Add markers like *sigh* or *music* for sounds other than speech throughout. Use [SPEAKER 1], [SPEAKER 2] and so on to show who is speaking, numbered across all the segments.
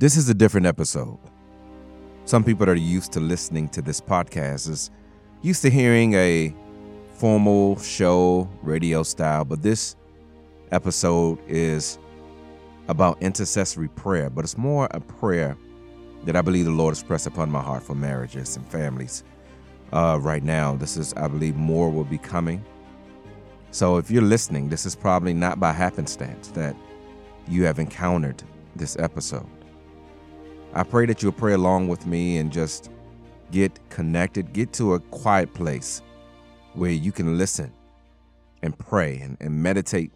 [SPEAKER 1] This is a different episode. Some people that are used to listening to this podcast is used to hearing a formal show, radio style, but this episode is about intercessory prayer, but it's more a prayer that I believe the Lord has pressed upon my heart for marriages and families. Uh, right now, this is, I believe, more will be coming. So if you're listening, this is probably not by happenstance that you have encountered this episode. I pray that you'll pray along with me and just get connected, get to a quiet place where you can listen and pray and, and meditate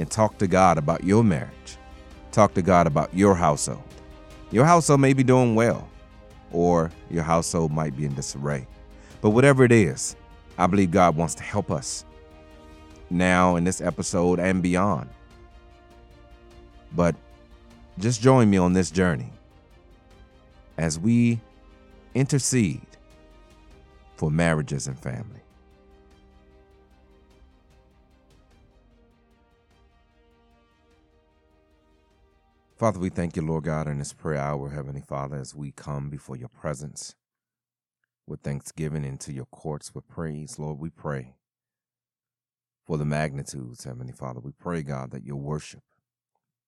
[SPEAKER 1] and talk to God about your marriage. Talk to God about your household. Your household may be doing well, or your household might be in disarray. But whatever it is, I believe God wants to help us now in this episode and beyond. But just join me on this journey as we intercede for marriages and family. Father, we thank you, Lord God, in this prayer hour, Heavenly Father, as we come before your presence with thanksgiving into your courts with praise. Lord, we pray for the magnitudes, Heavenly Father. We pray, God, that your worship,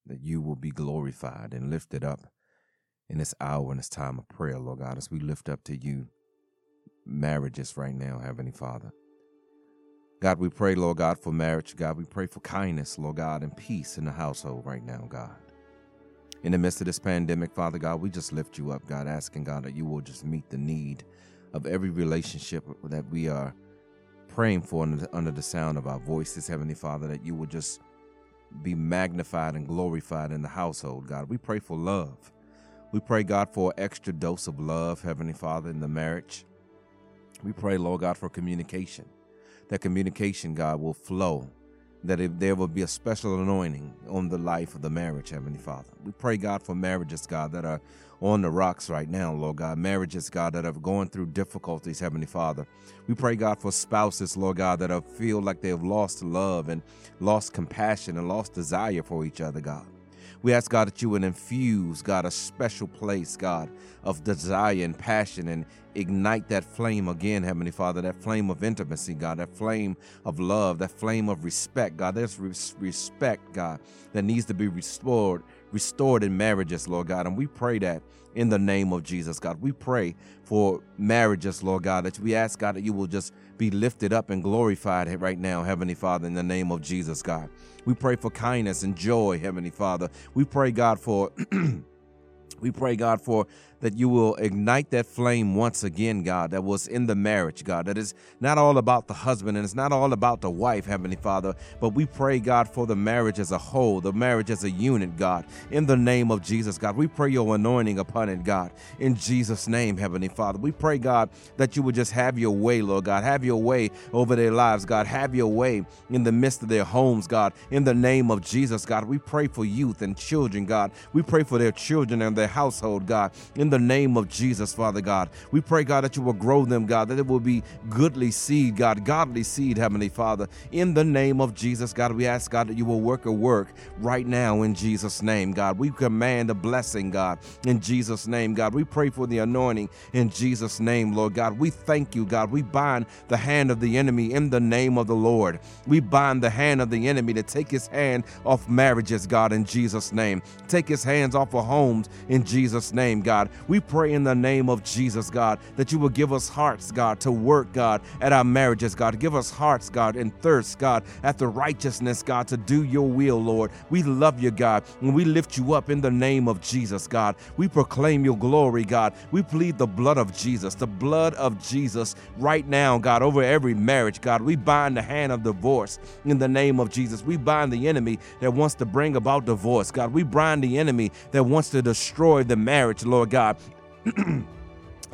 [SPEAKER 1] that you will be glorified and lifted up in this hour and this time of prayer, Lord God, as we lift up to you marriages right now, Heavenly Father. God, we pray, Lord God, for marriage. God, we pray for kindness, Lord God, and peace in the household right now, God in the midst of this pandemic, Father God, we just lift you up, God, asking God that you will just meet the need of every relationship that we are praying for under the sound of our voices, Heavenly Father, that you will just be magnified and glorified in the household, God. We pray for love. We pray, God, for an extra dose of love, Heavenly Father, in the marriage. We pray, Lord God, for communication. That communication, God, will flow that if there will be a special anointing on the life of the marriage, Heavenly Father. We pray, God, for marriages, God, that are on the rocks right now, Lord God. Marriages, God, that are going through difficulties, Heavenly Father. We pray, God, for spouses, Lord God, that feel like they have lost love and lost compassion and lost desire for each other, God. We ask, God, that you would infuse, God, a special place, God, of desire and passion and ignite that flame again, Heavenly Father, that flame of intimacy, God, that flame of love, that flame of respect, God. There's respect, God, that needs to be restored, restored in marriages, Lord God. And we pray that in the name of Jesus, God. We pray for marriages, Lord God, that we ask, God, that you will just be lifted up and glorified right now, Heavenly Father, in the name of Jesus, God. We pray for kindness and joy, Heavenly Father. We pray, God, for. *clears throat* we pray, God, for that you will ignite that flame once again, God, that was in the marriage, God. That is not all about the husband and it's not all about the wife, Heavenly Father, but we pray, God, for the marriage as a whole, the marriage as a unit, God. In the name of Jesus, God, we pray your anointing upon it, God. In Jesus' name, Heavenly Father, we pray, God, that you would just have your way, Lord God. Have your way over their lives, God. Have your way in the midst of their homes, God. In the name of Jesus, God, we pray for youth and children, God. We pray for their children and their household, God. In in the name of Jesus, Father God. We pray, God, that you will grow them, God, that it will be goodly seed, God, godly seed, Heavenly Father. In the name of Jesus, God, we ask, God, that you will work a work right now in Jesus' name, God. We command a blessing, God, in Jesus' name, God. We pray for the anointing in Jesus' name, Lord God. We thank you, God. We bind the hand of the enemy in the name of the Lord. We bind the hand of the enemy to take his hand off marriages, God, in Jesus' name. Take his hands off of homes in Jesus' name, God. We pray in the name of Jesus, God, that you will give us hearts, God, to work, God, at our marriages, God. Give us hearts, God, and thirst, God, after righteousness, God, to do your will, Lord. We love you, God, and we lift you up in the name of Jesus, God. We proclaim your glory, God. We plead the blood of Jesus, the blood of Jesus right now, God, over every marriage, God. We bind the hand of divorce in the name of Jesus. We bind the enemy that wants to bring about divorce, God. We bind the enemy that wants to destroy the marriage, Lord God. *clears throat* uh,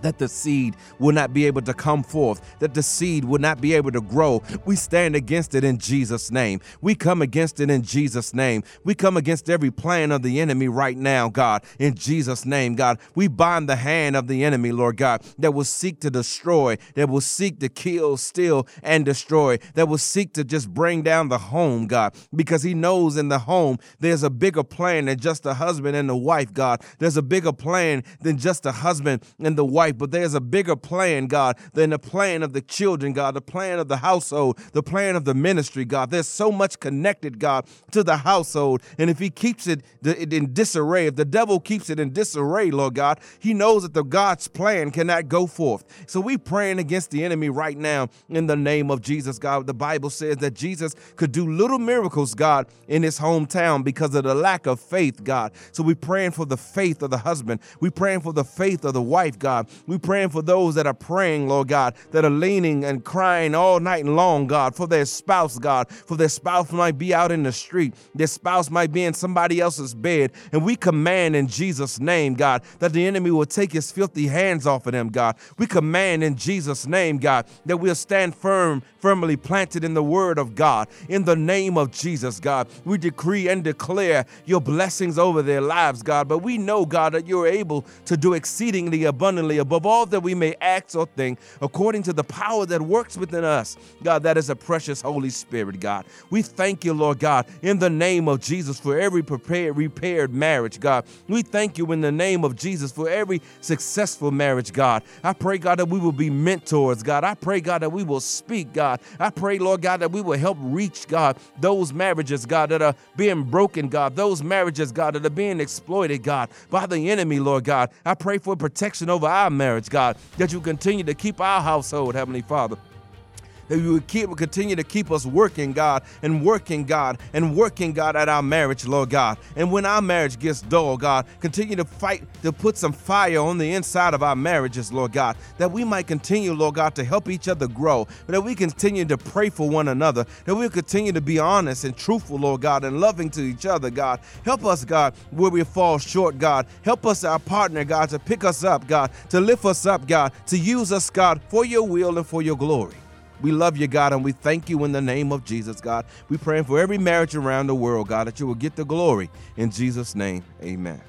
[SPEAKER 1] that the seed will not be able to come forth, that the seed will not be able to grow. We stand against it in Jesus' name. We come against it in Jesus' name. We come against every plan of the enemy right now, God, in Jesus' name, God. We bind the hand of the enemy, Lord God, that will seek to destroy, that will seek to kill, steal, and destroy, that will seek to just bring down the home, God, because he knows in the home there's a bigger plan than just a husband and a wife, God. There's a bigger plan than just a husband and the wife life, but there's a bigger plan, God, than the plan of the children, God, the plan of the household, the plan of the ministry, God. There's so much connected, God, to the household. And if He keeps it in disarray, if the devil keeps it in disarray, Lord God, He knows that the God's plan cannot go forth. So we praying against the enemy right now in the name of Jesus, God. The Bible says that Jesus could do little miracles, God, in his hometown because of the lack of faith, God. So we praying for the faith of the husband. We praying for the faith of the wife, God. We praying for those that are praying, Lord God, that are leaning and crying all night long, God, for their spouse, God, for their spouse might be out in the street. Their spouse might be in somebody else's bed. And we command in Jesus' name, God, that the enemy will take his filthy hands off of them, God. We command in Jesus' name, God, that we'll stand firm, firmly planted in the word of God. In the name of Jesus, God, we decree and declare your blessings over their lives, God. But we know, God, that you're able to do exceedingly abundantly above all that we may act or think, according to the power that works within us. God, that is a precious Holy Spirit, God. We thank you, Lord God, in the name of Jesus for every prepared, repaired marriage, God. We thank you in the name of Jesus for every successful marriage, God. I pray, God, that we will be mentors, God. I pray, God, that we will speak, God. I pray, Lord God, that we will help reach, God, those marriages, God, that are being broken, God. Those marriages, God, that are being exploited, God, by the enemy, Lord God. I pray for protection over our marriage, God, that you continue to keep our household, Heavenly Father that you would keep continue to keep us working, God, and working, God, and working, God, at our marriage, Lord God. And when our marriage gets dull, God, continue to fight to put some fire on the inside of our marriages, Lord God, that we might continue, Lord God, to help each other grow, that we continue to pray for one another, that we'll continue to be honest and truthful, Lord God, and loving to each other, God. Help us, God, where we fall short, God. Help us, our partner, God, to pick us up, God, to lift us up, God, to use us, God, for your will and for your glory. We love you, God, and we thank you in the name of Jesus, God. We praying for every marriage around the world, God, that you will get the glory. In Jesus' name, amen.